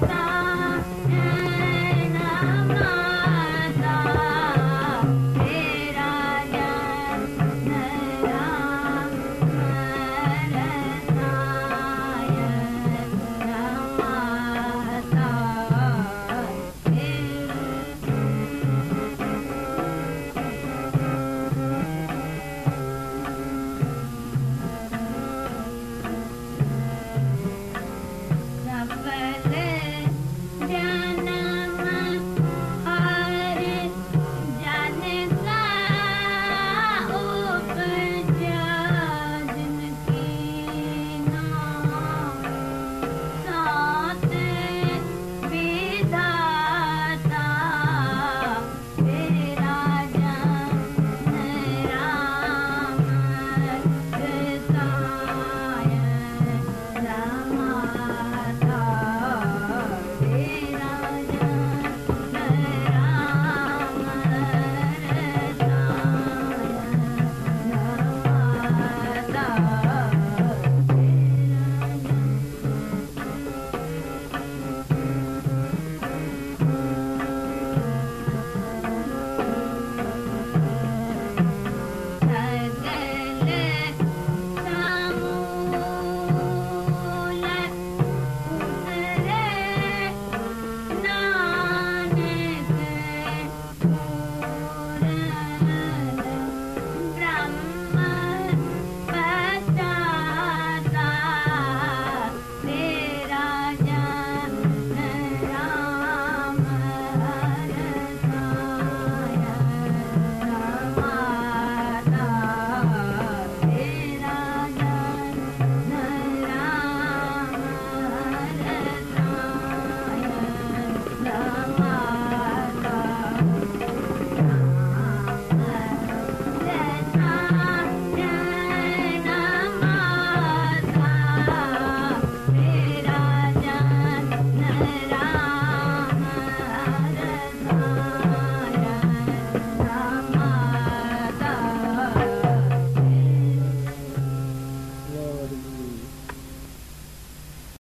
三.